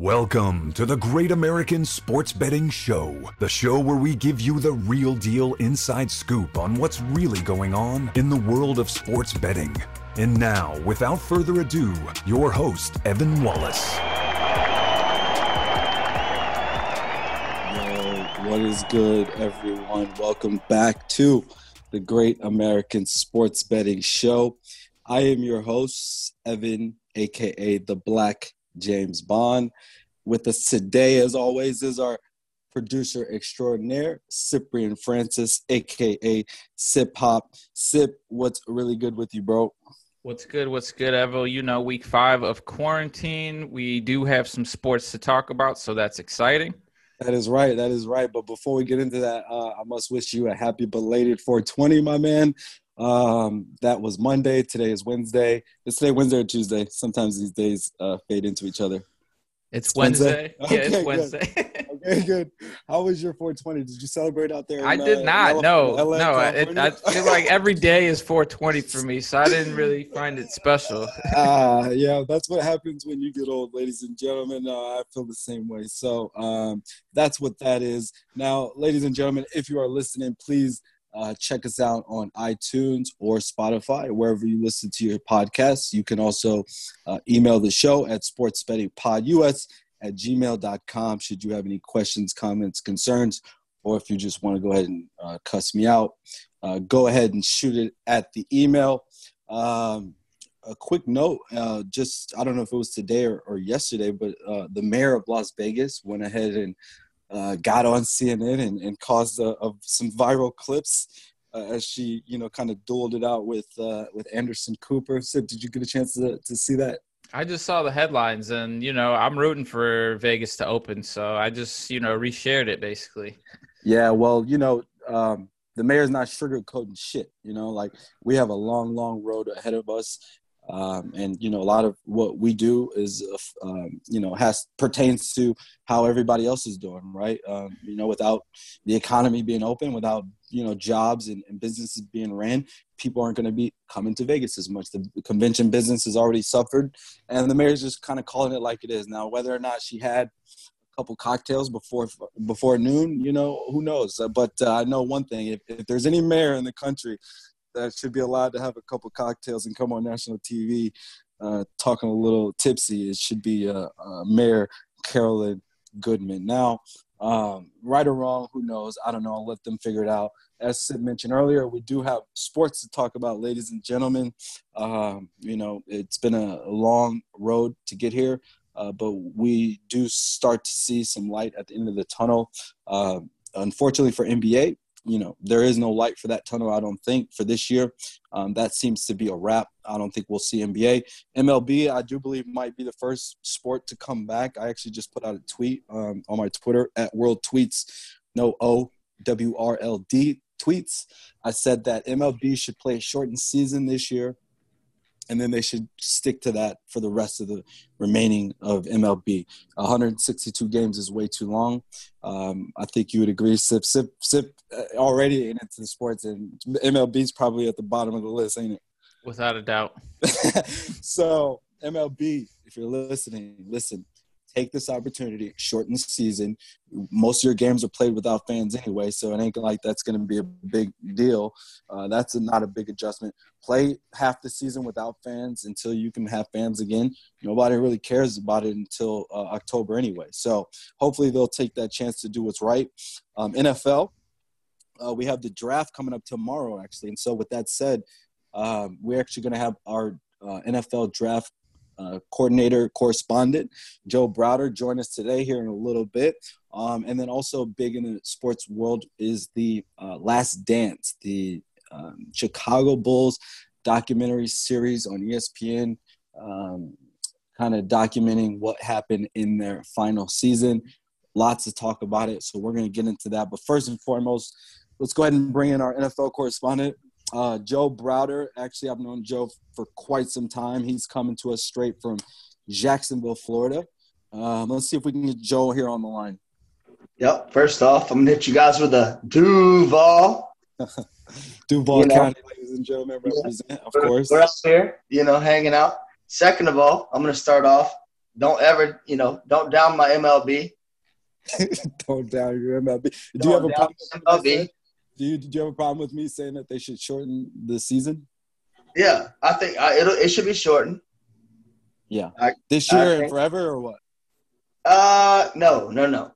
Welcome to the Great American Sports Betting Show, the show where we give you the real deal inside scoop on what's really going on in the world of sports betting. And now, without further ado, your host, Evan Wallace. Yo, what is good, everyone? Welcome back to the Great American Sports Betting Show. I am your host, Evan, aka the Black James Bond. With us today, as always, is our producer extraordinaire, Cyprian Francis, aka Sip Hop. Sip, what's really good with you, bro? What's good? What's good, Evo? You know, week five of quarantine. We do have some sports to talk about, so that's exciting. That is right. That is right. But before we get into that, uh, I must wish you a happy belated 420, my man. Um, that was Monday. Today is Wednesday. Is today Wednesday or Tuesday? Sometimes these days uh, fade into each other. It's, it's Wednesday. Wednesday. Yeah, it's Wednesday. okay, good. How was your 420? Did you celebrate out there? In, I did not. Uh, no, LA, no. It, I feel like every day is 420 for me, so I didn't really find it special. uh, yeah, that's what happens when you get old, ladies and gentlemen. Uh, I feel the same way. So um, that's what that is. Now, ladies and gentlemen, if you are listening, please – uh, check us out on iTunes or Spotify, wherever you listen to your podcasts. You can also uh, email the show at sportsbettingpodus at gmail.com should you have any questions, comments, concerns, or if you just want to go ahead and uh, cuss me out, uh, go ahead and shoot it at the email. Um, a quick note, uh, just I don't know if it was today or, or yesterday, but uh, the mayor of Las Vegas went ahead and uh, got on CNN and, and caused a, a, some viral clips uh, as she, you know, kind of dueled it out with uh, with Anderson Cooper. Sip, did you get a chance to, to see that? I just saw the headlines, and you know, I'm rooting for Vegas to open, so I just, you know, reshared it basically. Yeah, well, you know, um, the mayor's not sugarcoating shit. You know, like we have a long, long road ahead of us. Um, and you know a lot of what we do is uh, um, you know has pertains to how everybody else is doing right? Um, you know without the economy being open without you know jobs and, and businesses being ran people aren't going to be coming to vegas as much. The convention business has already suffered and the mayor's just kind of calling it like it is. Now whether or not she had a couple cocktails before before noon you know who knows? But uh, i know one thing if, if there's any mayor in the country that should be allowed to have a couple cocktails and come on national TV uh, talking a little tipsy. It should be uh, uh, Mayor Carolyn Goodman. Now, um, right or wrong, who knows? I don't know. I'll let them figure it out. As Sid mentioned earlier, we do have sports to talk about, ladies and gentlemen. Um, you know, it's been a long road to get here, uh, but we do start to see some light at the end of the tunnel. Uh, unfortunately for NBA, you know, there is no light for that tunnel, I don't think, for this year. Um, that seems to be a wrap. I don't think we'll see NBA. MLB, I do believe, might be the first sport to come back. I actually just put out a tweet um, on my Twitter at World Tweets, no O W R L D tweets. I said that MLB should play a shortened season this year and then they should stick to that for the rest of the remaining of MLB. 162 games is way too long. Um, I think you would agree. Sip, sip, sip. Uh, already into the sports, and MLB is probably at the bottom of the list, ain't it? Without a doubt. so MLB, if you're listening, listen take this opportunity, shorten the season. Most of your games are played without fans anyway, so it ain't like that's going to be a big deal. Uh, that's not a big adjustment. Play half the season without fans until you can have fans again. Nobody really cares about it until uh, October anyway. So hopefully they'll take that chance to do what's right. Um, NFL, uh, we have the draft coming up tomorrow, actually. And so with that said, um, we're actually going to have our uh, NFL draft uh, coordinator correspondent Joe Browder join us today here in a little bit. Um, and then also big in the sports world is the uh, Last Dance, the um, Chicago Bulls documentary series on ESPN, um, kind of documenting what happened in their final season. Lots to talk about it, so we're going to get into that. But first and foremost, let's go ahead and bring in our NFL correspondent, uh, Joe Browder, actually, I've known Joe for quite some time. He's coming to us straight from Jacksonville, Florida. Um, let's see if we can get Joe here on the line. Yep. First off, I'm gonna hit you guys with a Duval. Duval you know, County, ladies and gentlemen, represent, yeah. of course. We're up here, you know, hanging out. Second of all, I'm gonna start off don't ever, you know, don't down my MLB. don't down your MLB. Do don't you have a problem? MLB. Do you, do you have a problem with me saying that they should shorten the season? Yeah, I think I, it it should be shortened. Yeah, I, this year and forever or what? Uh, no, no, no.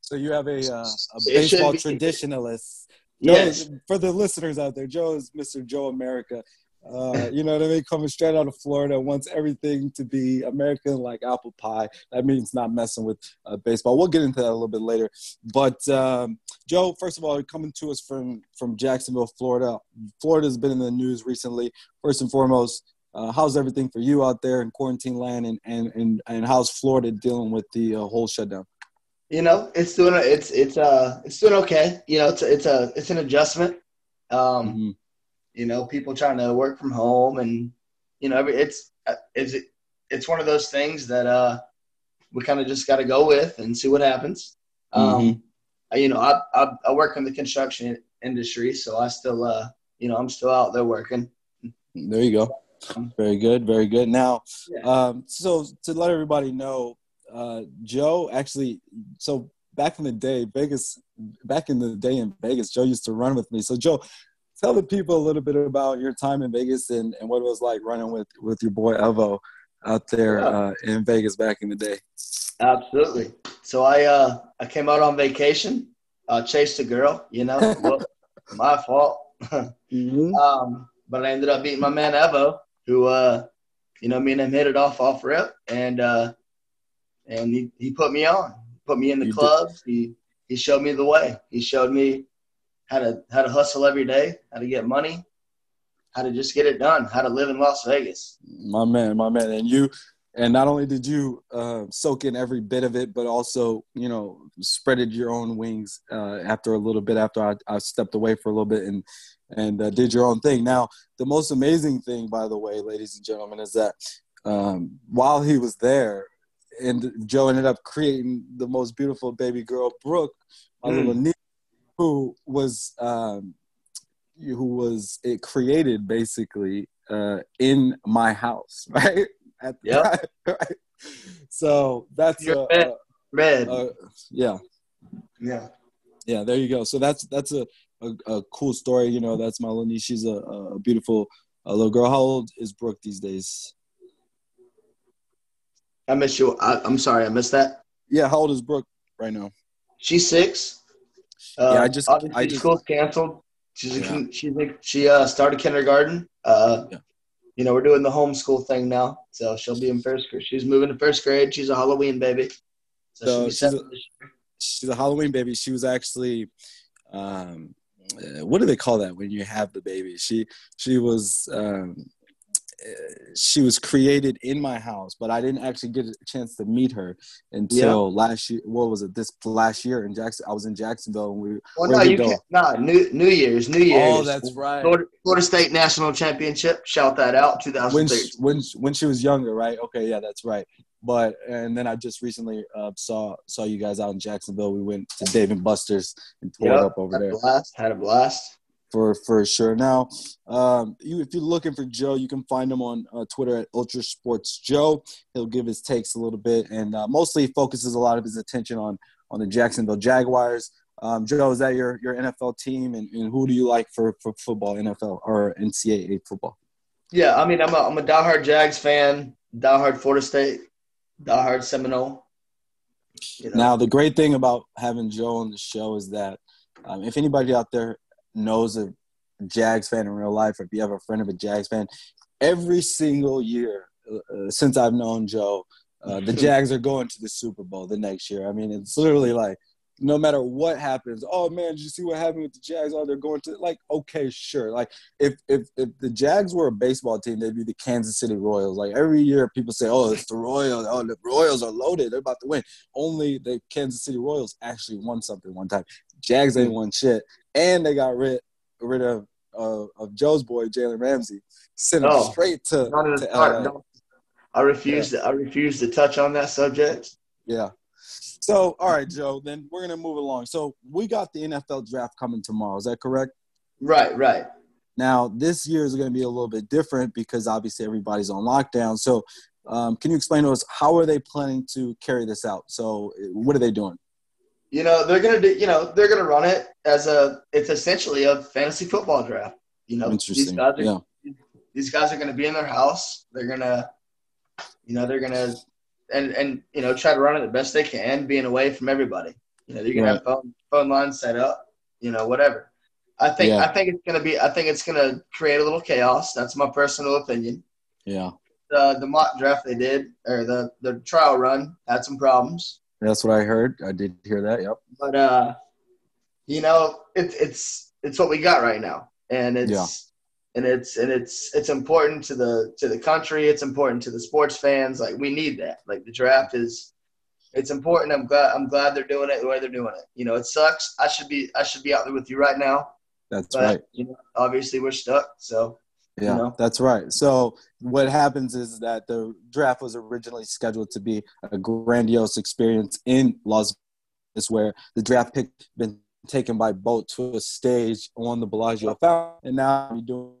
So you have a uh, a baseball traditionalist. Yes. for the listeners out there, Joe is Mr. Joe America. Uh, you know what I mean? Coming straight out of Florida, wants everything to be American like apple pie. That means not messing with uh, baseball. We'll get into that a little bit later. But um, Joe, first of all, coming to us from from Jacksonville, Florida. Florida's been in the news recently. First and foremost, uh, how's everything for you out there in quarantine land, and and and, and how's Florida dealing with the uh, whole shutdown? You know, it's doing it's it's uh it's doing okay. You know, it's it's a it's an adjustment. Um, mm-hmm you know, people trying to work from home and, you know, it's, it's, it's one of those things that, uh, we kind of just got to go with and see what happens. Um, mm-hmm. you know, I, I, I, work in the construction industry, so I still, uh, you know, I'm still out there working. There you go. Very good. Very good. Now, yeah. um, so to let everybody know, uh, Joe actually, so back in the day, Vegas, back in the day in Vegas, Joe used to run with me. So Joe, tell the people a little bit about your time in Vegas and, and what it was like running with, with your boy Evo out there uh, in Vegas back in the day. Absolutely. So I uh, I came out on vacation, uh, chased a girl, you know, well, my fault. mm-hmm. um, but I ended up beating my man Evo, who uh, you know, me and him hit it off off rip, and uh, and he, he put me on, put me in the you clubs. Did. He he showed me the way. He showed me how to how to hustle every day, how to get money, how to just get it done, how to live in Las Vegas. My man, my man, and you, and not only did you uh, soak in every bit of it, but also you know spreaded your own wings uh, after a little bit after I, I, stepped away for a little bit and and uh, did your own thing. Now, the most amazing thing, by the way, ladies and gentlemen, is that um, while he was there, and Joe ended up creating the most beautiful baby girl, Brooke, my mm. little niece who was um, who was it created basically uh, in my house, right? At yeah. Right? So that's uh, red. red. Uh, yeah. Yeah. Yeah. There you go. So that's that's a, a, a cool story. You know, that's my little niece. She's a, a beautiful a little girl. How old is Brooke these days? I miss you. I, am sorry, I missed that. Yeah, how old is Brooke right now? She's six. Uh, yeah, I just I just school's canceled. She's yeah. she's like she uh, started kindergarten. Uh, yeah. You know, we're doing the homeschool thing now, so she'll be in first grade. She's moving to first grade. She's a Halloween baby. So, so she's, a, she's a Halloween baby. She was actually, um, uh, what do they call that when you have the baby? She she was um, she was created in my house, but I didn't actually get a chance to meet her until yeah. last year. What was it? This last year in Jackson, I was in Jacksonville, and we. Well, no, you can't. No, New New Year's, New Year's. Oh, that's right. Florida, Florida State National Championship. Shout that out, 2013. When, when when she was younger, right? Okay, yeah, that's right. But and then I just recently uh, saw saw you guys out in Jacksonville. We went to Dave and Buster's and tore yep, it up over had there. A blast, had a blast for for sure. Now, um, you, if you're looking for Joe, you can find him on uh, Twitter at Ultra Sports Joe. He'll give his takes a little bit, and uh, mostly focuses a lot of his attention on on the Jacksonville Jaguars. Um, Joe, is that your your NFL team, and, and who do you like for, for football, NFL or NCAA football? Yeah, I mean, I'm a, I'm a diehard Jags fan, diehard Florida State, diehard Seminole. You know. Now, the great thing about having Joe on the show is that um, if anybody out there knows a Jags fan in real life, or if you have a friend of a Jags fan, every single year uh, since I've known Joe, uh, the Jags are going to the Super Bowl the next year. I mean, it's literally like no matter what happens, oh man, did you see what happened with the Jags? Oh, they're going to like okay, sure. Like if if if the Jags were a baseball team, they'd be the Kansas City Royals. Like every year, people say, oh, it's the Royals. Oh, the Royals are loaded. They're about to win. Only the Kansas City Royals actually won something one time. Jags ain't won shit, and they got rid rid of uh, of Joe's boy Jalen Ramsey, sent him oh, straight to, to LA. I refuse yeah. to I refuse to touch on that subject. Yeah. So, all right, Joe. Then we're gonna move along. So we got the NFL draft coming tomorrow. Is that correct? Right. Right. Now this year is going to be a little bit different because obviously everybody's on lockdown. So Um, can you explain to us how are they planning to carry this out? So, what are they doing? You know, they're gonna do. You know, they're gonna run it as a. It's essentially a fantasy football draft. You know, Interesting. these guys are yeah. these guys are gonna be in their house. They're gonna, you know, they're gonna, and and you know, try to run it the best they can, being away from everybody. You know, they're gonna have phone phone lines set up. You know, whatever. I think Yeah. I think it's gonna be. I think it's gonna create a little chaos. That's my personal opinion. Yeah. The the mock draft they did or the the trial run had some problems. That's what I heard. I did hear that. Yep. but uh, you know, it's it's it's what we got right now, and it's Yeah. And it's and it's it's important to the to the country. It's important to the sports fans. Like we need that. Like the draft is, it's important. I'm glad I'm glad they're doing it the way they're doing it. You know, it sucks. I should be I should be out there with you right now, That's but right. you know, obviously we're stuck. So Yeah, know? that's right. So what happens is that the draft was originally scheduled to be a grandiose experience in Las Vegas, where the draft pick been taken by boat to a stage on the Bellagio Fountain, and now you're doing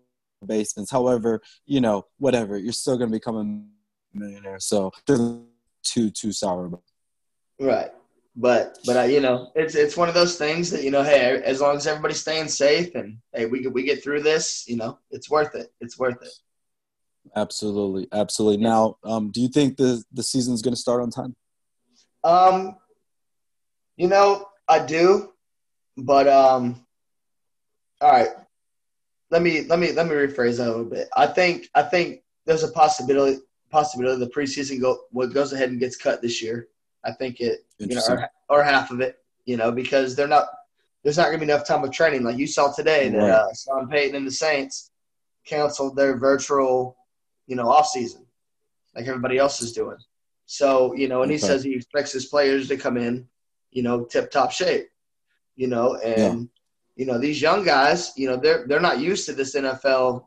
basements. However, you know, whatever, you're still going to become a millionaire. So too too sour. Right. But but I, you know, it's it's one of those things that you know, hey, as long as everybody's staying safe and hey, we get we get through this, you know, it's worth it. It's worth it. Absolutely, absolutely. Now, um, do you think the the season's going to start on time? Um, you know, I do, but um, all right. Let me let me let me rephrase that a little bit. I think I think there's a possibility possibility the preseason go what goes ahead and gets cut this year. I think it you know or, or half of it, you know, because they're not there's not gonna be enough time of training. Like you saw today that Right. uh, Sean Payton and the Saints canceled their virtual, you know, off season, like everybody else is doing. So you know, and he Okay. says he expects his players to come in, you know, tip top shape, you know, and you know these young guys, you know, they're they're not used to this NFL,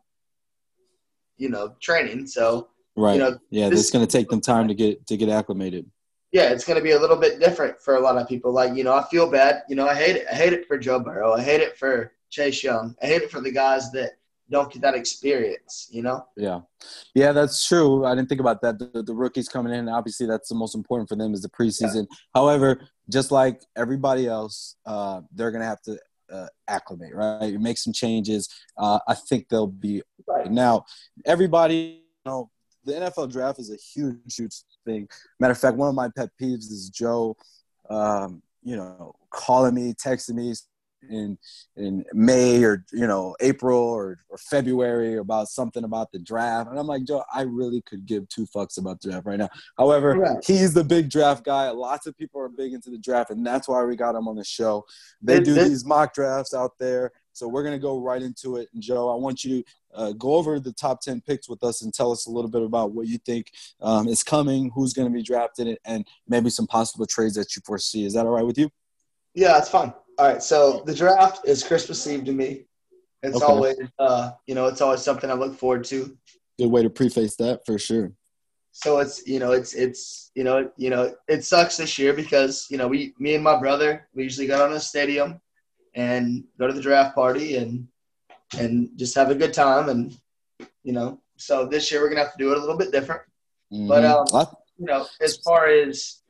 you know, training. So Right. you know, yeah, this- it's going to take them time to get to get acclimated. yeah, it's going to be a little bit different for a lot of people. Like, you know, I feel bad. You know, I hate it. I hate it for Joe Burrow. I hate it for Chase Young. I hate it for the guys that don't get that experience. You know. Yeah, yeah, that's true. I didn't think about that. The, the rookies coming in, obviously, that's the most important for them is the preseason. However, just like everybody else, uh, they're gonna have to uh, acclimate, right? Make some changes. Uh, I think they'll be Right. now. Everybody, you know, the NFL draft is a huge, huge thing. Matter of fact, one of my pet peeves is Joe, um, you know, calling me, texting me in in May or you know April or, or February about something about the draft, and I'm like, Joe, I really could give two fucks about the draft right now. However, Right. he's the big draft guy. Lots of people are big into the draft, and that's why we got him on the show. They do these mock drafts out there, so we're gonna go right into it. And Joe, I want you to uh, go over the top ten picks with us and tell us a little bit about what you think um, is coming, who's gonna be drafted, and maybe some possible trades that you foresee. Is that all right with you? Yeah, it's fun. All right, so the draft is Christmas Eve to me. It's Okay. always, uh, you know, it's always something I look forward to. Good way to preface that for sure. So it's, you know, it's, it's, you know, you know, it sucks this year because, you know, we, me and my brother, we usually go down to the stadium and go to the draft party and, and just have a good time. And, you know, so this year we're gonna have to do it a little bit different. But, Mhm. um, you know, as far as,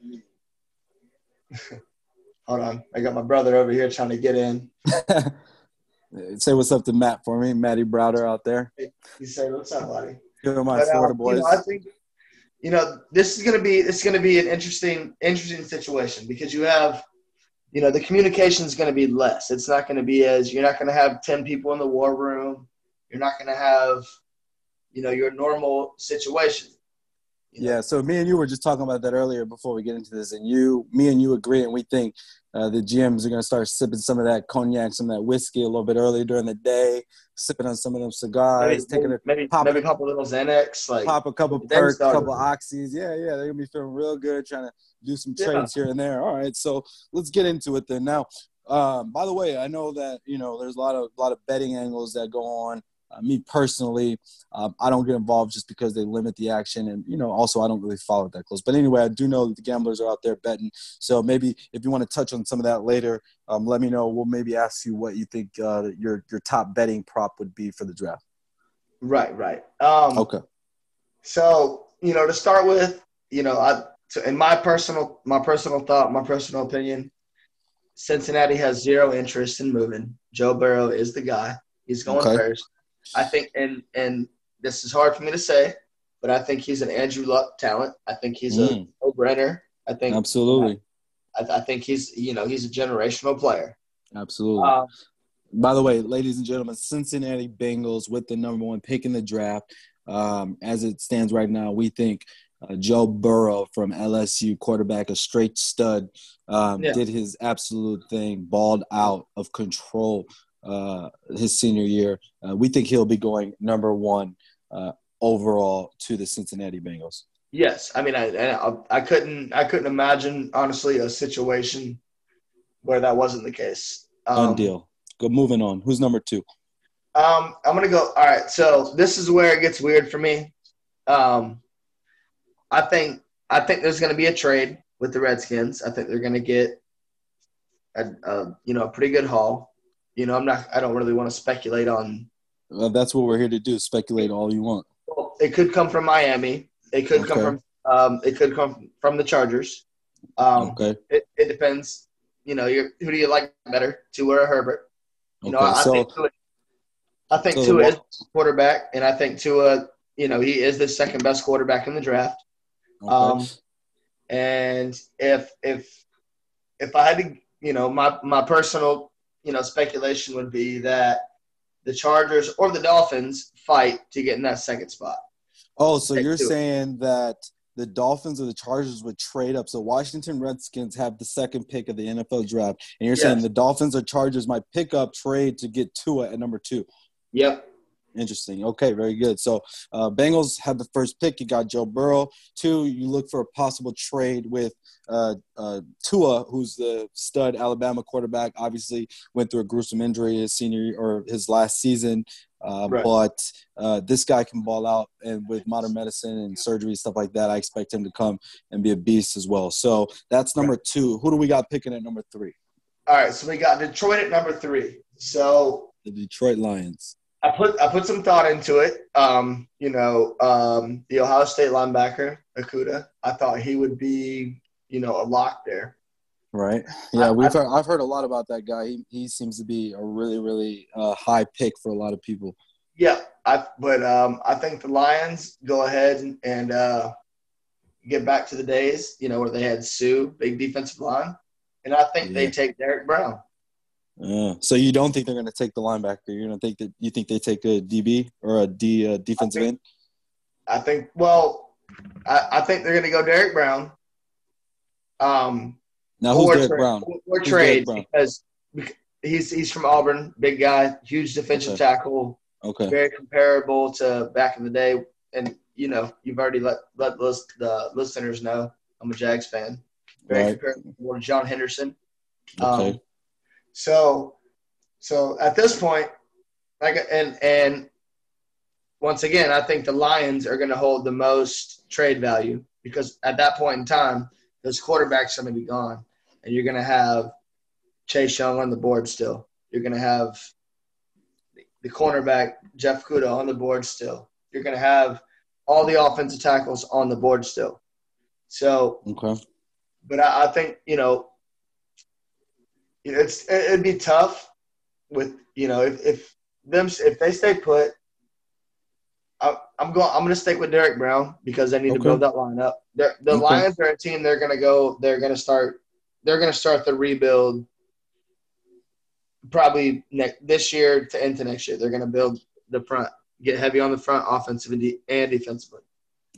hold on, I got my brother over here trying to get in. Say what's up to Matt for me, Matty Browder out there. He said, "What's up, buddy?" Him my But, uh, Florida you boys. know, I think you know this is going to be it's going to be an interesting interesting situation because you have you know the communication is going to be less. It's not going to be as you're not going to have ten people in the war room. You're not going to have you know your normal situation. Know? Yeah, so me and you were just talking about that earlier before we get into this, and you, me and you agree, and we think uh, the GMs are going to start sipping some of that cognac, some of that whiskey a little bit earlier during the day, sipping on some of them Maybe, cigars, taking a maybe, pop- maybe a couple little Xanax, like pop a couple perks, start couple oxys. Yeah, yeah, they're gonna be feeling real good, trying to do some Yeah. trades here and there. All right, so let's get into it then. Now, um, by the way, I know that you know there's a lot of a lot of betting angles that go on. Uh, me personally, um, I don't get involved just because they limit the action, and you know, also I don't really follow it that close. But anyway, I do know that the gamblers are out there betting. So maybe if you want to touch on some of that later, um, let me know. We'll maybe ask you what you think uh, your your top betting prop would be for the draft. right, right. Um, Okay. So you know, to start with, you know, I to, in my personal my personal thought, my personal opinion, Cincinnati has zero interest in moving. Joe Burrow is the guy. He's going Okay. first. I think, and and this is hard for me to say, but I think he's an Andrew Luck talent. I think he's Mm. a no-brainer. I think Absolutely. I, I think he's you know he's a generational player. Absolutely. Um, By the way, ladies and gentlemen, Cincinnati Bengals with the number one pick in the draft. Um, as it stands right now, we think uh, Joe Burrow from LSU, quarterback, a straight stud, um, Yeah. did his absolute thing, balled out of control uh, his senior year. Uh, we think he'll be going number one uh, overall to the Cincinnati Bengals. Yes, I mean, I, I I couldn't I couldn't imagine honestly a situation where that wasn't the case. Done Um, deal. Go moving on. Who's number two? Um, I'm gonna go. All right, so this is where it gets weird for me. Um, I think I think there's gonna be a trade with the Redskins. I think they're gonna get a, a you know a pretty good haul. You know, I'm not. I don't really want to speculate on. Uh, that's what we're here to do. Speculate all you want. Well, it could come from Miami. It could come from. Um, it could come from the Chargers. Um, Okay. it, it depends. You know, you're, who do you like better, Tua or Herbert? You know, Okay, I, so- I think Tua, I think so Tua is quarterback, and I think Tua, you know, he is the second best quarterback in the draft. Okay. Um, and if if if I had to, you know, my my personal, you know, speculation would be that the Chargers or the Dolphins fight to get in that second spot. Oh, so Take you're saying that the Dolphins or the Chargers would trade up. So Washington Redskins have the second pick of the NFL draft, and you're saying the Dolphins or Chargers might pick up trade to get Tua at number two. Yep. Interesting. Okay, very good. So uh, Bengals have the first pick. You got Joe Burrow. Two, you look for a possible trade with uh, uh, Tua, who's the stud Alabama quarterback. Obviously, went through a gruesome injury his senior or his last season. Uh, Right. But uh, this guy can ball out, and with modern medicine and surgery stuff like that, I expect him to come and be a beast as well. So that's number two. Who do we got picking at number three? All right. So we got Detroit at number three. So The Detroit Lions. I put I put some thought into it. Um, you know, um, the Ohio State linebacker Okudah. I thought he would be, you know, a lock there. Right. Yeah, we've heard, I've heard a lot about that guy. He he seems to be a really really uh, high pick for a lot of people. Yeah, I but um, I think the Lions go ahead and, and uh, get back to the days, you know, where they had Suh, big defensive line, and I think they take Derrick Brown. Uh, so you don't think they're going to take the linebacker? You don't think that you think they take a DB or a D uh, defensive I end? I think. Well, I, I think they're going to go Derrick Brown. Um, Now who's Derrick trade- Brown? Or Who's trade Derrick Brown? because he's he's from Auburn, big guy, huge defensive Okay. tackle, Okay. very comparable to back in the day. And you know, you've already let let lis- the listeners know I'm a Jags fan. Very Right. comparable to John Henderson. Okay. Um, so, so at this point, like, and and once again, I think the Lions are going to hold the most trade value because at that point in time, those quarterbacks are going to be gone, and you're going to have Chase Young on the board still. You're going to have the cornerback Jeff Okudah on the board still. You're going to have all the offensive tackles on the board still. So Okay. but I, I think you know it's it- it'd be tough with you know if, if them if they stay put. I, I'm going. I'm going to stick with Derrick Brown because they need to build that lineup. They're, the Okay. Lions are a team. They're going to go. They're going to start. They're going to start the rebuild. Probably ne- this year to into next year. They're going to build the front, get heavy on the front, offensive and, de- and defensively.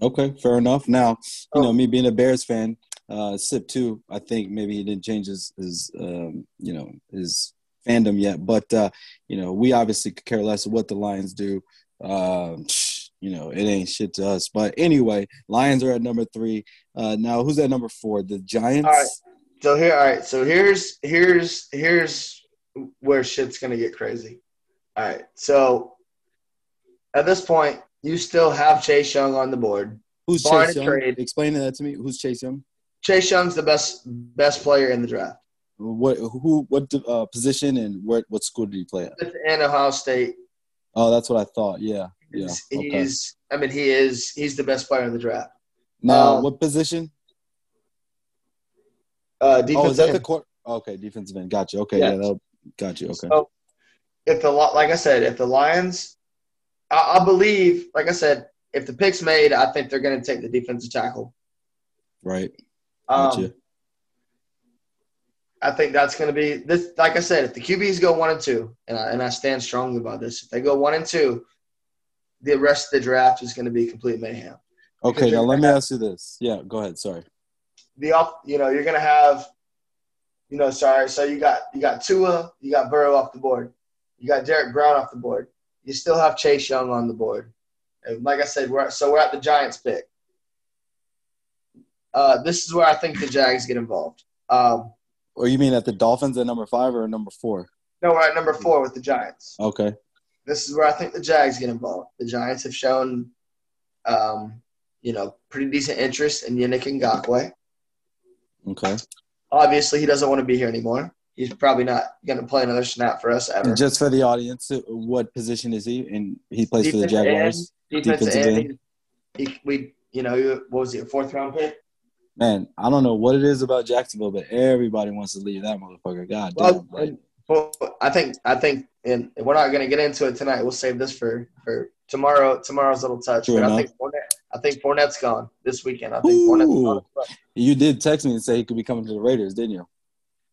Okay. Fair enough. Now, you know, Oh. me being a Bears fan, uh, Sip too. I think maybe he didn't change his his um, you know his fandom yet, but uh, you know, we obviously could care less what the Lions do. Um, you know, it ain't shit to us. But anyway, Lions are at number three. Uh, now, who's at number four? The Giants. All right. So here, all right. So here's here's here's where shit's gonna get crazy. All right. So at this point, you still have Chase Young on the board. Who's Chase Young? trade. Explain that to me. Who's Chase Young? Chase Young's the best best player in the draft. What who what uh, position and what what school did he play at? And Ohio State. Oh, that's what I thought. Yeah. Yeah. He's, Okay. he's I mean he is he's the best player in the draft. Now, um, what position? Uh, Oh, defensive is that end. the court? Okay, defensive end. Got you. Okay, Yeah. yeah, that'll, got you. Okay. So, if the like I said, if the Lions, I, I believe, like I said, if the pick's made, I think they're going to take the defensive tackle. Right. Um, Gotcha. I think that's going to be this. Like I said, if the QBs go one and two, and I, and I stand strongly by this, if they go one and two, the rest of the draft is going to be complete mayhem. Okay, now let me have- ask you this. Yeah, go ahead. Sorry. The off, you know, you're going to have, you know, sorry. So you got you got Tua, you got Burrow off the board, you got Derrick Brown off the board. You still have Chase Young on the board. And like I said, we're so we're at the Giants pick. Uh, this is where I think the Jags get involved. Um, Or you mean at the Dolphins at number five or number four? no, we're at number four with the Giants. Okay. This is where I think the Jags get involved. The Giants have shown, um, you know, pretty decent interest in Yannick Ngakoue. Okay. Obviously, he doesn't want to be here anymore. He's probably not going to play another snap for us ever. And just for the audience, what position is he? And he plays for the Jaguars. end, defensive defensive end. He, he- we, you know, what was he, a fourth round pick? Man, I don't know what it is about Jacksonville, but everybody wants to leave that motherfucker. God Well, damn. Like, well, I think, I think, and we're not going to get into it tonight. We'll save this for for tomorrow. Tomorrow's little touch. But I think Fournette, I think Fournette's gone this weekend. I think Fournette's Ooh. gone. you did text me and say he could be coming to the Raiders, didn't you?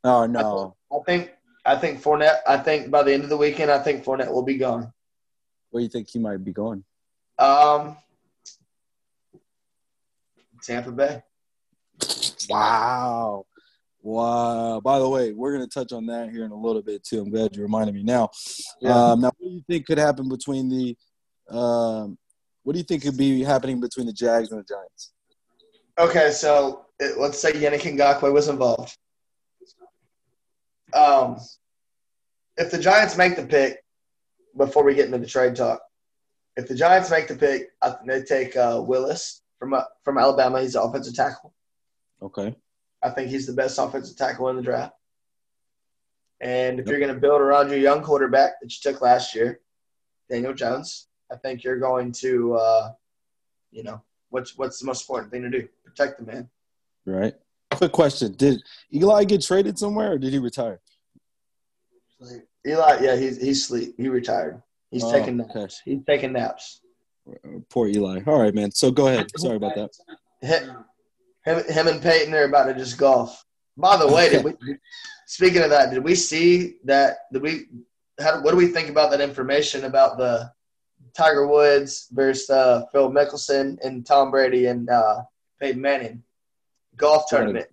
Oh no. I think I think Fournette. I think by the end of the weekend, I think Fournette will be gone. Where do you think he might be going? Um, Tampa Bay. Wow. Wow. By the way, we're going to touch on that here in a little bit too. I'm glad you reminded me now. Yeah. Um, now, what do you think could happen between the um, what do you think could be happening between the Jags and the Giants? Okay, so it, let's say Yannick Ngakoue was involved. Um, if the Giants make the pick, before we get into the trade talk, if the Giants make the pick, I think they take uh, Willis from uh, from Alabama. He's an offensive tackle. Okay. I think he's the best offensive tackle in the draft. And if you're going to build around your young quarterback that you took last year, Daniel Jones, I think you're going to, uh, you know, what's what's the most important thing to do? Protect the man. Right. Quick question: Did Eli get traded somewhere, or did he retire? Eli, yeah, he's he's sleep. He retired. He's Oh, taking naps. okay. He's taking naps. Poor Eli. All right, man. So go ahead. Sorry about that. Him, him, and Peyton are about to just golf. By the way, did we? Speaking of that, did we see that? Did we? How, what do we think about that information about the Tiger Woods versus uh, Phil Mickelson and Tom Brady and uh, Peyton Manning golf tournament?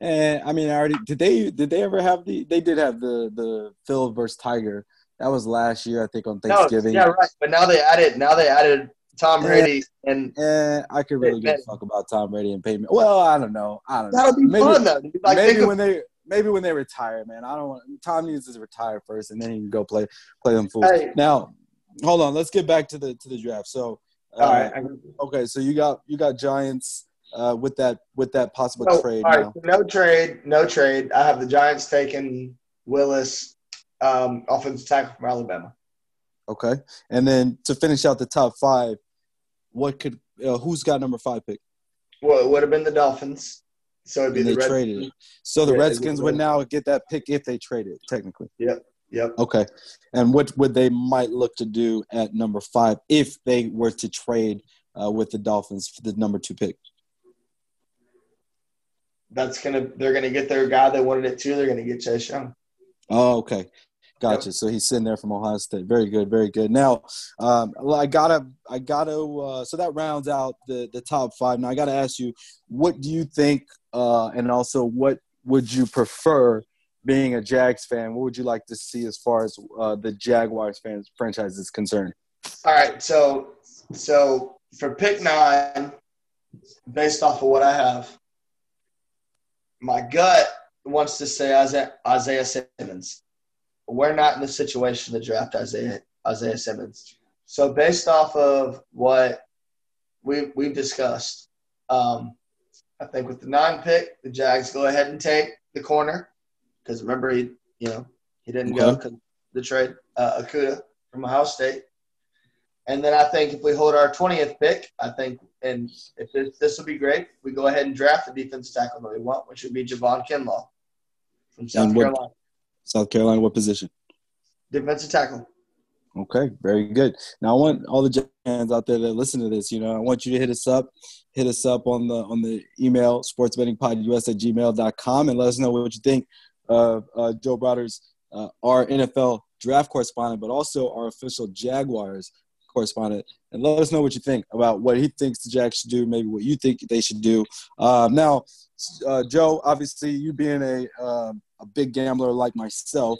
And I mean, I already did they did they ever have the they did have the the Phil versus Tiger. That was last year, I think, on No, Thanksgiving. yeah, right. But now they added now they added Tom. Brady and And I could really give a fuck about Tom Brady and Peyton. Well, I don't know. I don't know. that'll be maybe, fun though. Like, maybe of- when they maybe when they retire, man. I don't want Tom needs to retire first, and then he can go play play them fools. Hey. Now, hold on. Let's get back to the to the draft. So, uh, all right. Okay. So you got you got Giants uh, with that with that possible So, trade all right, so no trade, no trade. I have the Giants taking Willis, um, offensive tackle from Alabama. Okay, and then to finish out the top five, what could uh, who's got number five pick? Well, it would have been the Dolphins. So it'd be And the Red. traded. So the Yeah, Redskins would would- now get that pick if they traded, technically. Yep. Yep. Okay. And what would they might look to do at number five if they were to trade uh, with the Dolphins for the number two pick? That's gonna. They're gonna get their guy they wanted it too. They're gonna get Chase Young. Oh, okay. Gotcha. So he's sitting there from Ohio State. Very good. Very good. Now, um, I gotta, I gotta. Uh, so that rounds out the the top five. Now I gotta ask you, what do you think, uh, and also what would you prefer? Being a Jags fan, what would you like to see as far as uh, the Jaguars fans franchise is concerned? All right. So so for pick nine, based off of what I have, my gut wants to say Isaiah, Isaiah Simmons. We're not in the situation to draft Isaiah Isaiah Simmons. So based off of what we we've discussed, um, I think with the nine pick, the Jags go ahead and take the corner because remember he you know he didn't go Okay. 'cause the trade uh, Okudah from Ohio State. And then I think if we hold our 20th pick, I think, and if this, this will be great, we go ahead and draft the defensive tackle that we want, which would be Javon Kinlaw from South what- Carolina. South Carolina, what position? Defensive tackle. Okay, very good. Now I want all the fans out there that listen to this, you know, I want you to hit us up, hit us up on the on the email sportsbettingpodus at gmail.com and let us know what you think of uh, Joe Browder's uh, our NFL draft correspondent, but also our official Jaguars correspondent, and let us know what you think about what he thinks the Jags should do, maybe what you think they should do. Um, now, uh, Joe, obviously, you being a um, a big gambler like myself,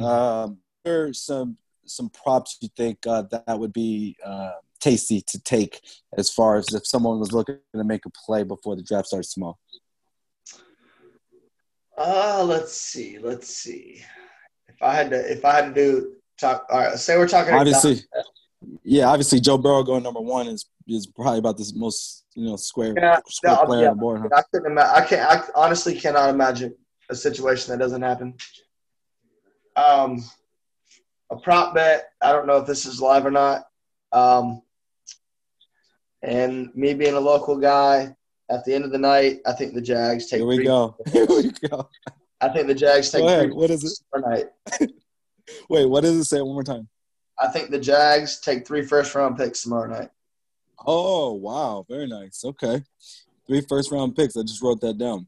um, there are some some props you think uh, that would be uh, tasty to take as far as if someone was looking to make a play before the draft starts tomorrow? Uh, let's see. Let's see. If I had to, if I had to do talk, all right. Say we're talking. Obviously, yeah, obviously Joe Burrow going number one is is probably about the most you know square Yeah, square no, player yeah. on the board. Huh? I couldn't. Ima- I can't. I honestly cannot imagine a situation that doesn't happen. Um, a prop bet. I don't know if this is live or not. Um, and me being a local guy, at the end of the night, I think the Jags take. Here we go. Here we go. I think the Jags take. Go ahead. three What is it? tomorrow night. Wait, what does it say? One more time. I think the Jags take three first round picks tomorrow night. Oh wow, very nice. Okay, three first round picks. I just wrote that down.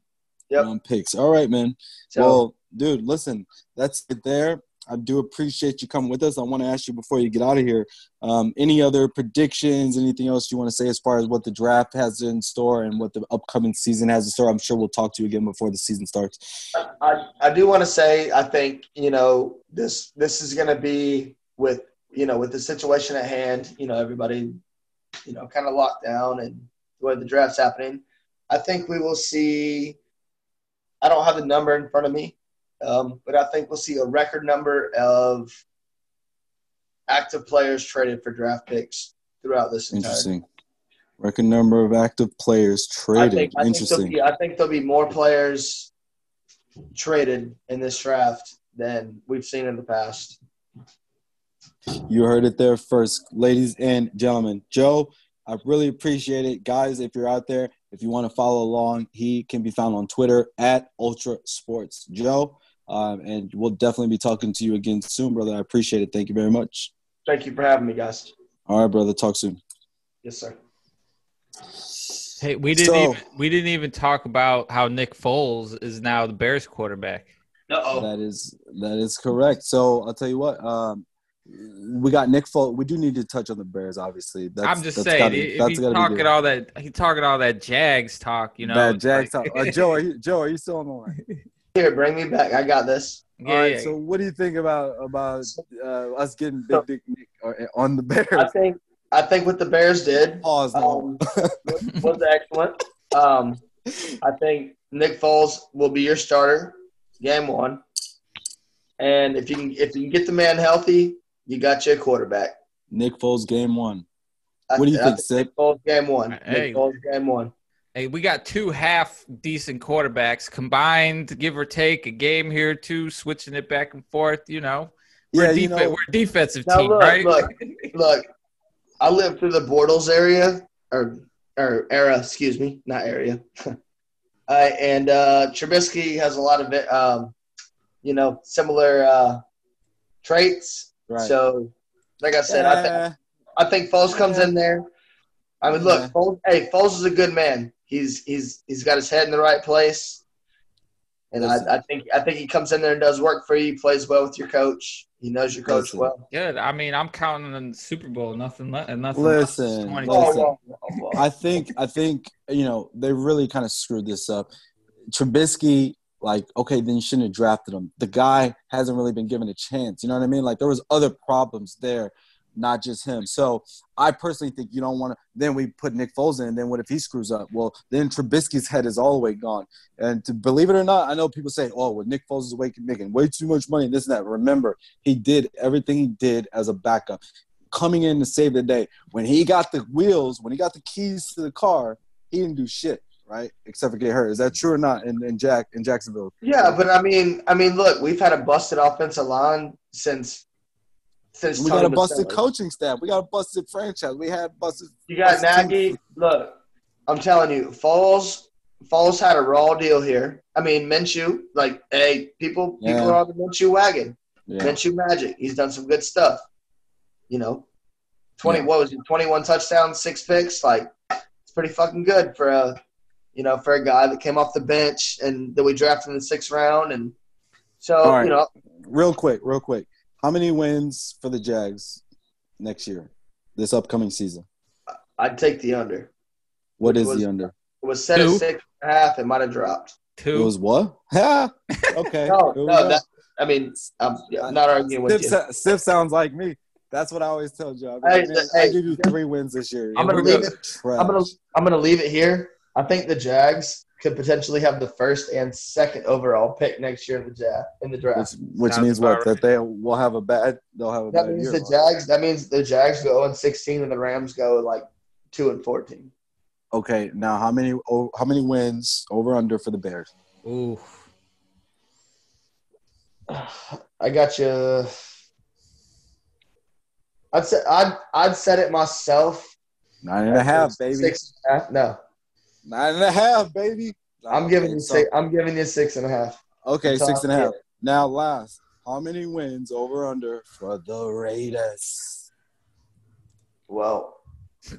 Yep. Round picks. All right, man. So well, dude, listen, that's it there. I do appreciate you coming with us. I want to ask you before you get out of here, um, any other predictions, anything else you want to say as far as what the draft has in store and what the upcoming season has in store? I'm sure we'll talk to you again before the season starts. I, I do want to say I think you know this this is going to be with you know with the situation at hand. You know everybody you know kind of locked down and the way the draft's happening. I think we will see. I don't have the number in front of me, um, but I think we'll see a record number of active players traded for draft picks throughout this entire. Interesting. Record number of active players traded. I think, there'll Interesting. be, I think there'll be more players traded in this draft than we've seen in the past. You heard it there first, ladies and gentlemen. Joe, I really appreciate it. Guys, if you're out there, if you want to follow along, he can be found on Twitter at Ultra Sports Joe. Um, and we'll definitely be talking to you again soon, brother. I appreciate it. Thank you very much. Thank you for having me, guys. All right, brother. Talk soon. Yes, sir. Hey, we didn't So- even we didn't even talk about how Nick Foles is now the Bears quarterback. Uh oh. That is that is correct. So I'll tell you what. Um, we got Nick Foles. We do need to touch on the Bears, obviously. That's, I'm just that's saying, gotta- if that's he's gotta be talking all that, he talking all that Jags talk, you know. Bad it's Jags like- talk. Uh, Joe, are you, Joe, are you still on the line? Here, bring me back. I got this. yeah, All right. yeah. So, what do you think about about uh, us getting Big Dick Nick uh, on the Bears? I Bears? think I think what the Bears did Pause. though. um, was excellent. Um, I think Nick Foles will be your starter game one, and if you can if you can get the man healthy, you got your quarterback. Nick Foles, game one. I- What do you I think, Sid? Nick Foles game one. Hey. Nick Foles game one. Hey, we got two half decent quarterbacks combined, give or take a game here or two, switching it back and forth. You know, we're, Yeah, a you know- we're a defensive team, look, right? look. Look, I lived through the Bortles area or or era, excuse me, not area. uh, and uh, Trubisky has a lot of it, um, you know, similar uh, traits. Right. So, like I said, I, th- I think Foles comes in there. I mean, look, Yeah. Foles, hey, Foles is a good man. He's he's he's got his head in the right place, and Listen. I, I think I think he comes in there and does work for you. Plays well with your coach. He knows your coach Listen. well. Good. I mean, I'm counting on the Super Bowl. Nothing. Le- nothing. Listen, listen. whoa, whoa, whoa. I think I think you know they really kind of screwed this up. Trubisky, like, okay, then you shouldn't have drafted him. The guy hasn't really been given a chance. You know what I mean? Like there was other problems there, not just him. So I personally think you don't want to. Then we put Nick Foles in, and then what if he screws up? Well, then Trubisky's head is all the way gone. And to believe it or not, I know people say, "Oh, well, Nick Foles is way, making way too much money." This and that. Remember, he did everything he did as a backup coming in to save the day. When he got the wheels, when he got the keys to the car, he didn't do shit, right? Except for get hurt. Is that true or not? In, in Jack in Jacksonville. Yeah, but I mean, I mean, look, we've had a busted offensive line since since We got a busted coaching staff. We got a busted franchise. We had busted. You got busted Nagy. Look, I'm telling you, Falls Foles had a raw deal here. I mean, Minshew. Like, hey, people, Yeah. people are on the Minshew wagon. Yeah. Minshew magic. He's done some good stuff. You know, twenty. Yeah. What was it? Twenty-one touchdowns, six picks. Like, it's pretty fucking good for a, you know, for a guy that came off the bench and that we drafted in the sixth round. And so, All right. you know, Real quick, real quick. How many wins for the Jags next year, this upcoming season? I'd take the under. What is Was- the under? It was set Two. at six and a half. It might have dropped. Two. It was what? Ha! okay. No, no, that. I mean, I'm, I'm not arguing with Sip, you. sa- Sip sounds like me. That's what I always tell you. I, Hey, mean, hey, I give you three wins this year. I'm gonna leave it- trash. I'm gonna I'm gonna leave it here. I think the Jags could potentially have the first and second overall pick next year in the draft. In the draft, which, which means what? about That they will have a bad. They'll have a that bad means year. the Jags. That means the Jags go 0 16 and the Rams go like two and 14. Okay, now how many? Oh, how many wins over under for the Bears? Ooh. I got you. I'd say I'd I'd set it myself. Nine and a half, baby. Six and a half. No, Nine and a half, baby. I'm giving Okay, you so- six. I'm giving you six and a half. Okay, That's six and a half. Now, last, how many wins over under for the Raiders? Well,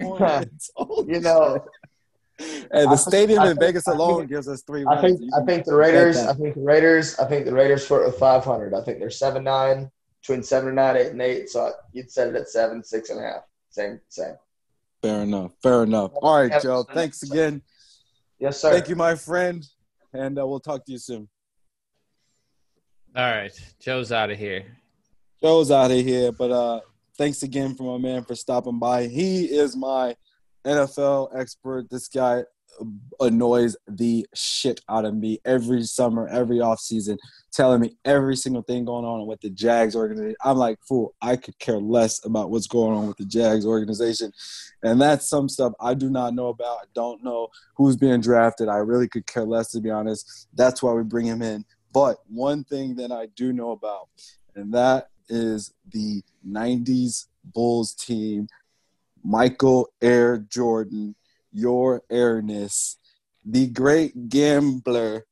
Four wins. Holy you know, Hey, the stadium in Vegas alone think- gives us three I think. I think the Raiders. I think the Raiders. I think the Raiders flirt with 500. I think they're seven nine, between seven and nine, eight and eight. So you'd set it at seven, six and a half. Same, same. Fair enough. Fair enough. All right, Yeah, Joe. Thanks again. Yes, sir. Thank you, my friend. And uh, we'll talk to you soon. All right. Joe's out of here. Joe's out of here, but uh, thanks again for my man for stopping by. He is my NFL expert. This guy annoys the shit out of me every summer, every offseason, telling me every single thing going on with the Jags organization. I'm like, fool, I could care less about what's going on with the Jags organization. And that's some stuff I do not know about. I don't know who's being drafted. I really could care less, to be honest. That's why we bring him in. But one thing that I do know about, and that is the 90s Bulls team, Michael Air Jordan, your airness, the great gambler,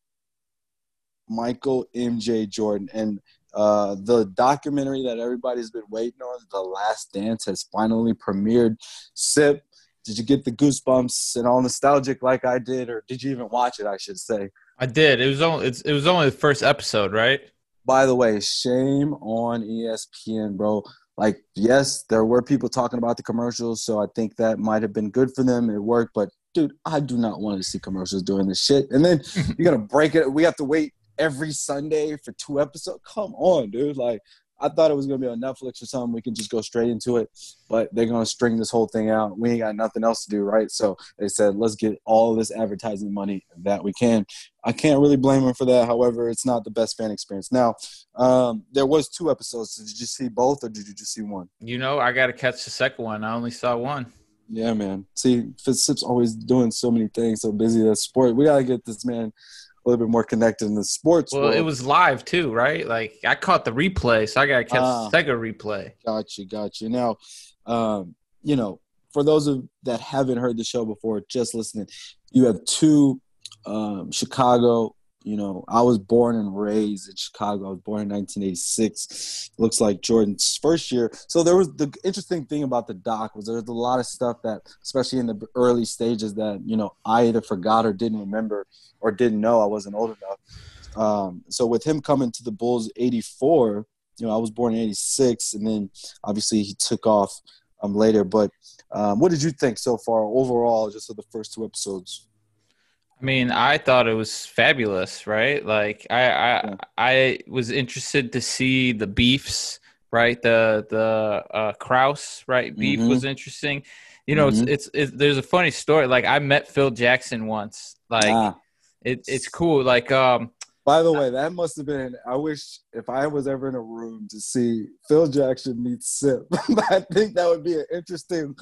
Michael MJ Jordan. And uh, the documentary that everybody's been waiting on, The Last Dance, has finally premiered. Sip, did you get the goosebumps and all nostalgic like I did, or did you even watch it? I should say. I did. It was only it's, it was only the first episode, right? By the way, shame on ESPN, bro. Like, yes, there were people talking about the commercials, so I think that might have been good for them. It worked, but dude, I do not want to see commercials doing this shit. And then you're gonna break it. We have to wait every Sunday for two episodes. Come on, dude. Like, I thought it was gonna be on Netflix or something. We can just go straight into it, but they're gonna string this whole thing out. We ain't got nothing else to do, right? So they said, let's get all this advertising money that we can. I can't really blame them for that. However, it's not the best fan experience. Now, um, there was two episodes. Did you see both, or did you just see one? You know, I got to catch the second one. I only saw one. Yeah, man. See, Fitzsip's always doing so many things, so busy that sport. We gotta get this man a little bit more connected in the sports. Well, world. it was live too, right? Like I caught the replay, so I got to catch the second replay. Got you, got you. Now, um, you know, for those of that haven't heard the show before, just listening, you have two um, Chicago. You know, I was born and raised in Chicago. I was born in 1986. Looks like Jordan's first year. So there was the interesting thing about the doc was there's a lot of stuff that, especially in the early stages, that you know I either forgot or didn't remember or didn't know. I wasn't old enough. Um, so with him coming to the Bulls 84, you know, I was born in 86 and then obviously he took off um, later. But um, what did you think so far overall, just of the first two episodes? I mean, I thought it was fabulous, right? Like I I. I was interested to see the beefs, right? The the uh Krause, right? Beef Mhm. was interesting. You know, Mhm. it's, it's it's there's a funny story. Like I met Phil Jackson once. Like Ah, it, it's cool. Like um by the way, that must have been. I wish if I was ever in a room to see Phil Jackson meet Sip, I think that would be an interesting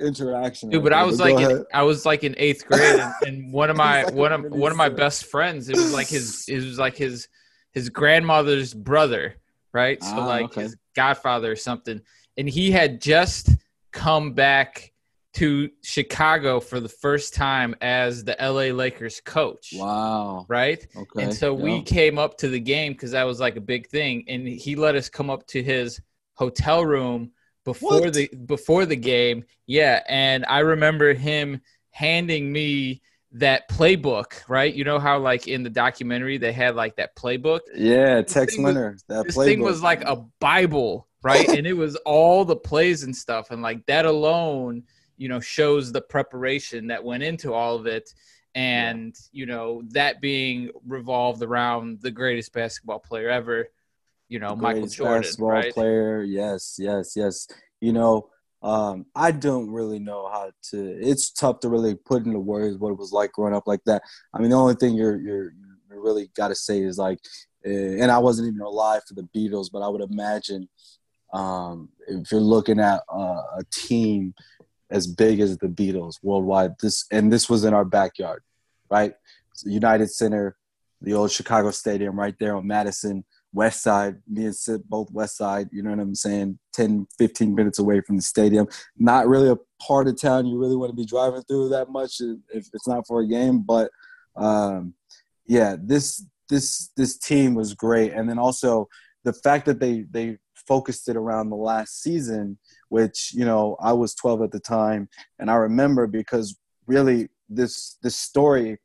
interaction. Dude, but. I was go like in. I was like in eighth grade, and, and one of my like one of one of my Sip. best friends. It was like his it was like his his grandmother's brother, right? So Ah, like okay. his godfather or something, and he had just come back to Chicago for the first time as the LA Lakers coach, Wow. right? Okay. And so we came up to the game because that was like a big thing, and he let us come up to his hotel room before What? the before the game. Yeah, and I remember him handing me that playbook. Right, you know how like in the documentary they had like that playbook. Yeah, Tex thing was- Winter. That This playbook. thing was like a Bible, right? and it was all the plays and stuff, and like that alone, you know, shows the preparation that went into all of it. And you know that being revolved around the greatest basketball player ever, you know, Michael Jordan, basketball right? player. Yes, yes, yes. You know, um, I don't really know how to. It's tough to really put into words what it was like growing up like that. I mean, the only thing you're you're you really got to say is like, uh, and I wasn't even alive for the Beatles, but I would imagine um, if you're looking at uh, a team as big as the Beatles worldwide, this and this was in our backyard, right? United Center, the old Chicago Stadium, right there on Madison. West Side, me and Sid both West Side, you know what I'm saying? 10, 15 minutes away from the stadium. Not really a part of town you really want to be driving through that much if it's not for a game. But um, yeah, this this this team was great. And then also the fact that they they focused it around the last season, which, you know, I was 12 at the time. And I remember because really this this story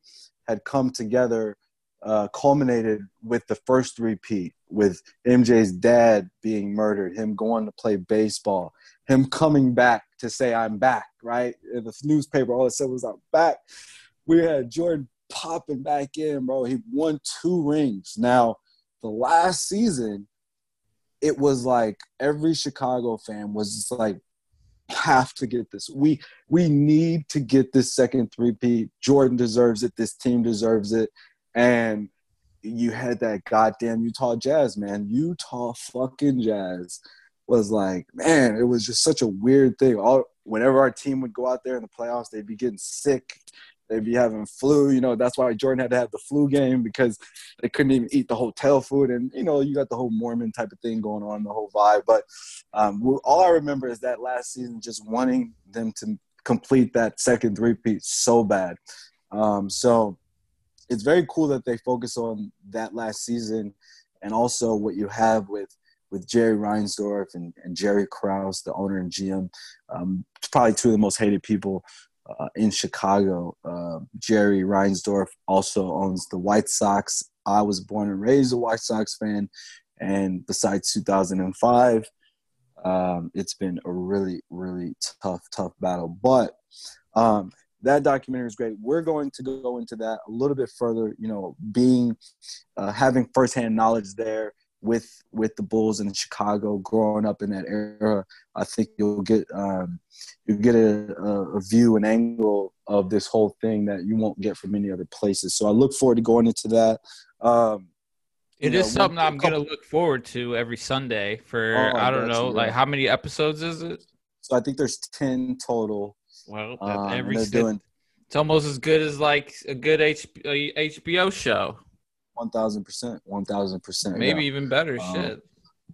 had come together uh, culminated with the first repeat, with MJ's dad being murdered, him going to play baseball, him coming back to say, I'm back, right? In the newspaper, all it said was, I'm back. We had Jordan popping back in, bro. He won two rings. Now, the last season, it was like every Chicago fan was just like, have to get this. We we need to get this second three-peat. Jordan deserves it. This team deserves it and you had that goddamn Utah Jazz, man. Utah fucking Jazz was like, man, it was just such a weird thing. All whenever our team would go out there in the playoffs, they'd be getting sick. They'd be having flu. You know, that's why Jordan had to have the flu game because they couldn't even eat the hotel food. And, you know, you got the whole Mormon type of thing going on, the whole vibe. But um, all I remember is that last season just wanting them to complete that second three-peat so bad. Um, so it's very cool that they focus on that last season and also what you have with with Jerry Reinsdorf and, and Jerry Krause, the owner and GM, um, probably two of the most hated people uh, in Chicago. Uh, Jerry Reinsdorf also owns the White Sox. I was born and raised a White Sox fan, and besides 2005, um, it's been a really, really tough, tough battle. But um, that documentary is great. We're going to go into that a little bit further. You know, being uh, having firsthand knowledge there with with the Bulls in Chicago, growing up in that era. I think you'll get um, you get a, a, view, an angle of this whole thing that you won't get from any other places. So I look forward to going into that. Um, It is know, something I'm couple- gonna look forward to every Sunday for Oh, I don't know, like how many episodes is it? So I think there's ten total. Well, Um, every they're doing it's almost as good as like a good HBO show, one thousand percent, one thousand percent. maybe even better. Um, Shit.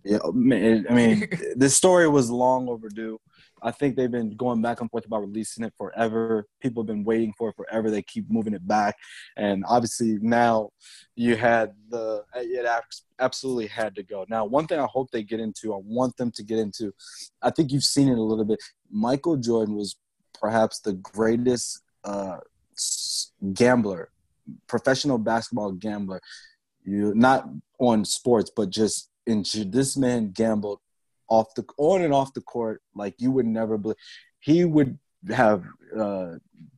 Yeah, I mean, this story was long overdue. I think they've been going back and forth about releasing it forever. People have been waiting for it forever. They keep moving it back, and obviously now you had the it absolutely had to go. Now, one thing I hope they get into, I want them to get into. I think you've seen it a little bit. Michael Jordan was perhaps the greatest uh, gambler, professional basketball gambler. You not on sports, but just in this man gambled off the on and off the court like you would never believe. He would have uh,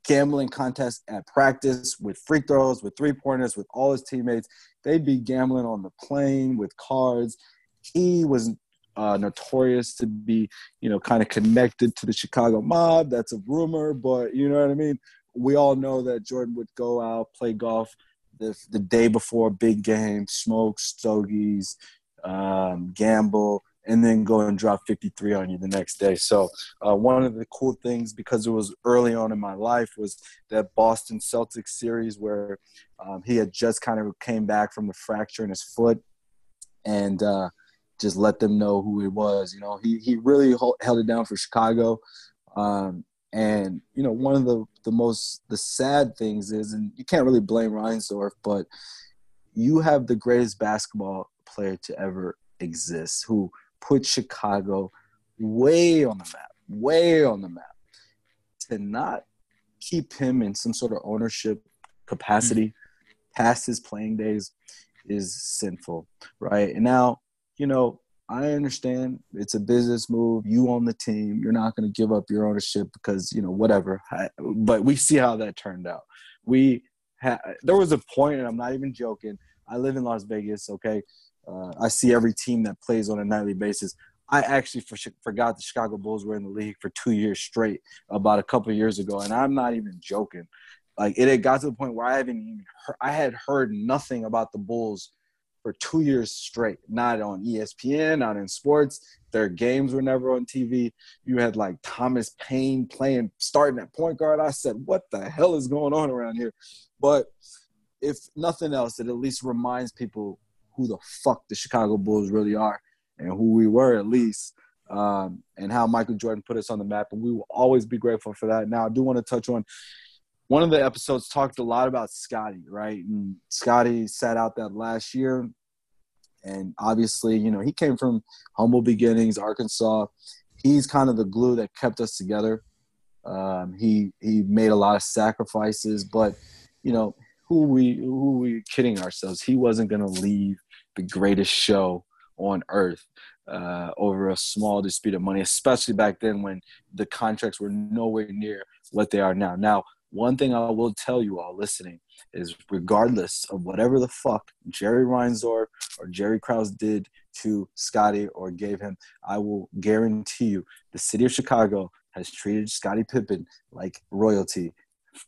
gambling contests at practice with free throws, with three pointers, with all his teammates. They'd be gambling on the plane with cards. He was uh, notorious to be, you know, kind of connected to the Chicago mob. That's a rumor, but you know what I mean. We all know that Jordan would go out play golf the the day before a big game, smoke stogies, um, gamble, and then go and drop 53 on you the next day. So uh, one of the cool things, because it was early on in my life, was that Boston Celtics series where um, he had just kind of came back from the fracture in his foot, and uh, just let them know who he was. You know, he he really held it down for Chicago. Um, and you know, one of the the most the sad things is, and you can't really blame Reinsdorf, but you have the greatest basketball player to ever exist, who put Chicago way on the map, way on the map. To not keep him in some sort of ownership capacity mm-hmm. past his playing days is sinful, right? And now, you know, I understand it's a business move. You own the team. You're not going to give up your ownership because you know whatever. But we see how that turned out. We ha- there was a point, and I'm not even joking. I live in Las Vegas. Okay, uh, I see every team that plays on a nightly basis. I actually for, forgot the Chicago Bulls were in the league for two years straight about a couple years ago, and I'm not even joking. Like it had got to the point where I haven't even heard, I had heard nothing about the Bulls for two years straight, not on ESPN, not in sports. Their games were never on TV. You had like Thomas Paine playing, starting at point guard. I said, what the hell is going on around here? But if nothing else, it at least reminds people who the fuck the Chicago Bulls really are and who we were at least, um, and how Michael Jordan put us on the map. And we will always be grateful for that. Now, I do want to touch on one of the episodes talked a lot about Scotty, right? And Scottie sat out that last year. And obviously, you know, he came from humble beginnings, Arkansas. He's kind of the glue that kept us together. Um, he he made a lot of sacrifices, but you know, who we who we kidding ourselves? He wasn't gonna leave the greatest show on earth uh, over a small dispute of money, especially back then when the contracts were nowhere near what they are now. Now, one thing I will tell you all listening is regardless of whatever the fuck Jerry Reinsdorf or Jerry Krause did to Scottie or gave him, I will guarantee you the city of Chicago has treated Scottie Pippen like royalty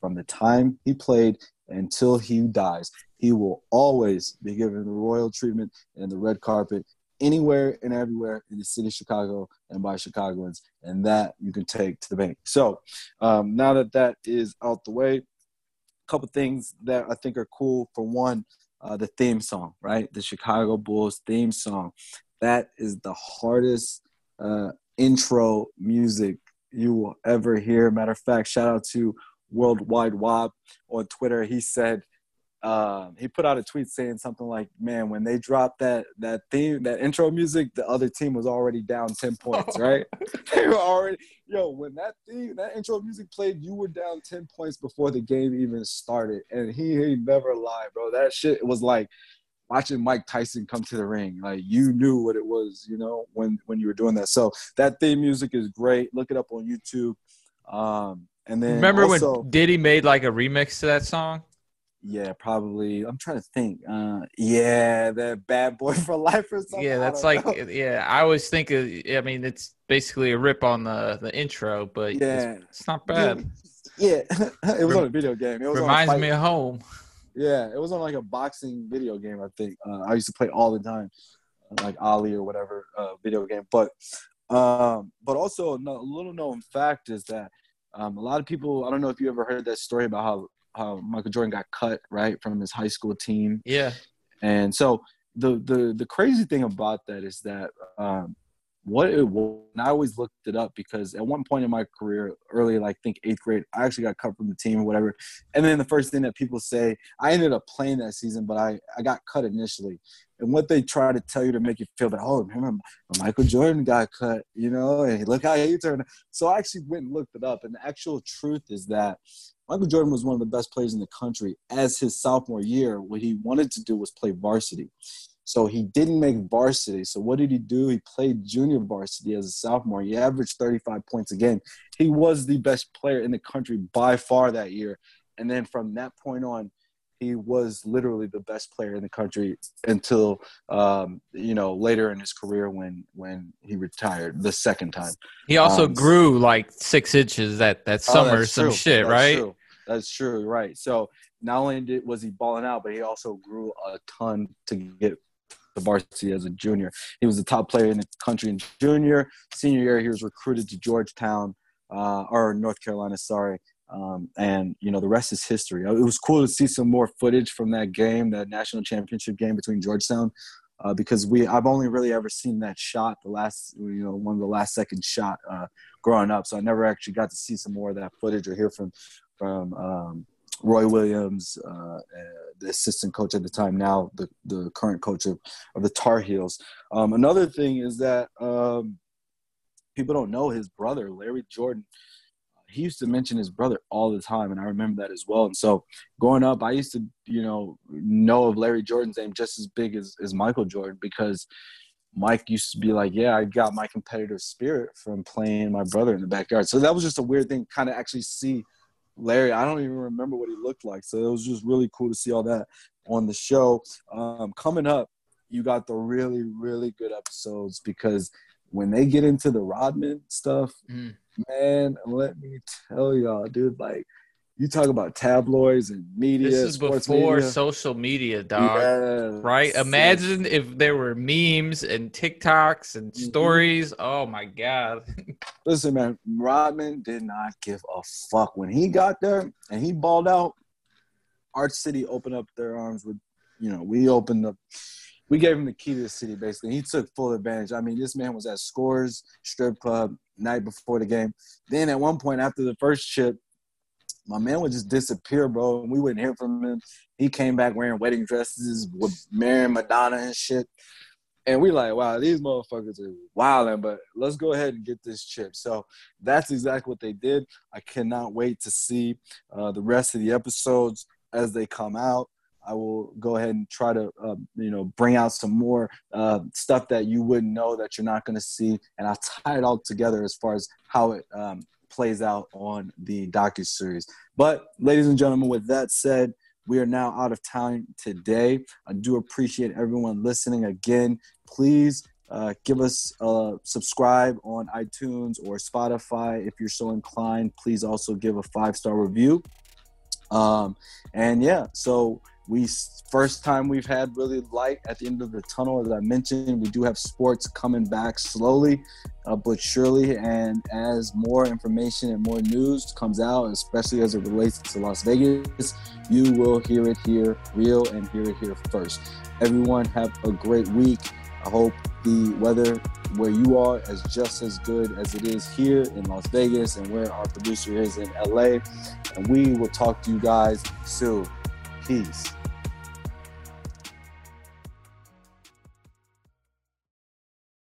from the time he played until he dies. He will always be given the royal treatment and the red carpet anywhere and everywhere in the city of Chicago and by Chicagoans, and that you can take to the bank. So um, now that that is out the way, a couple things that I think are cool. For one, uh, the theme song, right? The Chicago Bulls theme song. That is the hardest uh, intro music you will ever hear. Matter of fact, shout out to Worldwide Wob on Twitter. He said um, he put out a tweet saying something like, "Man, when they dropped that that theme, that intro music, the other team was already down ten points, right? they were already yo. When that theme, that intro music played, you were down ten points before the game even started, and he he never lied, bro. That shit was like." watching Mike Tyson come to the ring. Like you knew what it was, you know, when when you were doing that. So that theme music is great. Look it up on YouTube. Um, and then remember also, when Diddy made like a remix to that song? Yeah, probably. I'm trying to think. Uh, yeah, that bad boy for life or something. Yeah, that's like know. yeah. I always think of. I mean, it's basically a rip on the the intro, but yeah, it's, it's not bad. Yeah, it was on a video game. It reminds me of home. Yeah, it was on like a boxing video game. I think uh, I used to play all the time, like Ali or whatever uh, video game. But um, but also a little known fact is that um, a lot of people. I don't know if you ever heard that story about how how Michael Jordan got cut right from his high school team. Yeah. And so the the the crazy thing about that is that um, what it was, and I always looked it up because at one point in my career, early like I think eighth grade, I actually got cut from the team or whatever. And then the first thing that people say, I ended up playing that season, but I I got cut initially. And what they try to tell you to make you feel that, oh, remember Michael Jordan got cut, you know, and look how he turned. So I actually went and looked it up, and the actual truth is that Michael Jordan was one of the best players in the country. As his sophomore year, what he wanted to do was play varsity. So he didn't make varsity. So what did he do? He played junior varsity as a sophomore. He averaged 35 points a game. He was the best player in the country by far that year. And then from that point on, he was literally the best player in the country until um, you know later in his career when when he retired the second time. He also um, grew like six inches that that oh, summer, oh, some true. shit, that's right? True. That's true, right? So not only did was he balling out, but he also grew a ton to get the varsity as a junior. He was the top player in the country in junior. Senior year, he was recruited to Georgetown uh, or North Carolina, sorry, um, and you know the rest is history. It was cool to see some more footage from that game, that national championship game between Georgetown uh, because we I've only really ever seen that shot, the last you know one of the last second shot uh, growing up. So I never actually got to see some more of that footage or hear from from um, Roy Williams, uh, the assistant coach at the time, now the the current coach of, of the Tar Heels. Um, another thing is that um, people don't know his brother, Larry Jordan he used to mention his brother all the time, and I remember that as well. And so, growing up, I used to, you know, know of Larry Jordan's name just as big as, as Michael Jordan because Mike used to be like, "Yeah, I got my competitive spirit from playing my brother in the backyard." So that was just a weird thing, kind of actually see Larry. I don't even remember what he looked like, so it was just really cool to see all that on the show. Um, coming up, you got the really, really good episodes because when they get into the Rodman stuff. Mm man, let me tell y'all, dude, like you talk about tabloids and media. This is before media. social media, dog. Right? Imagine if there were memes and TikToks and mm-hmm. stories. Oh my god. Listen, man, Rodman did not give a fuck when he got there and he balled out. Arch City opened up their arms with, you know, we opened up we gave him the key to the city basically. He took full advantage. I mean, this man was at Scores strip club night before the game. Then at one point after the first chip, my man would just disappear, bro, and we wouldn't hear from him. He came back wearing wedding dresses with marrying Madonna and shit. And we like, wow, these motherfuckers are wilding, but let's go ahead and get this chip. So that's exactly what they did. I cannot wait to see uh, the rest of the episodes as they come out. I will go ahead and try to, uh, you know, bring out some more uh, stuff that you wouldn't know that you're not going to see, and I'll tie it all together as far as how it um, plays out on the docu series. But, ladies and gentlemen, with that said, we are now out of time today. I do appreciate everyone listening again. Please uh, give us a subscribe on iTunes or Spotify if you're so inclined. Please also give a five star review. Um, and yeah, so we first time we've had really light at the end of the tunnel as i mentioned. We do have sports coming back slowly uh, but surely. And as more information and more news comes out especially as it relates to las vegas you will hear it here real and hear it here first. Everyone have a great week. I hope the weather where you are is just as good as it is here in las vegas and where our producer is in la and we will talk to you guys soon. Peace.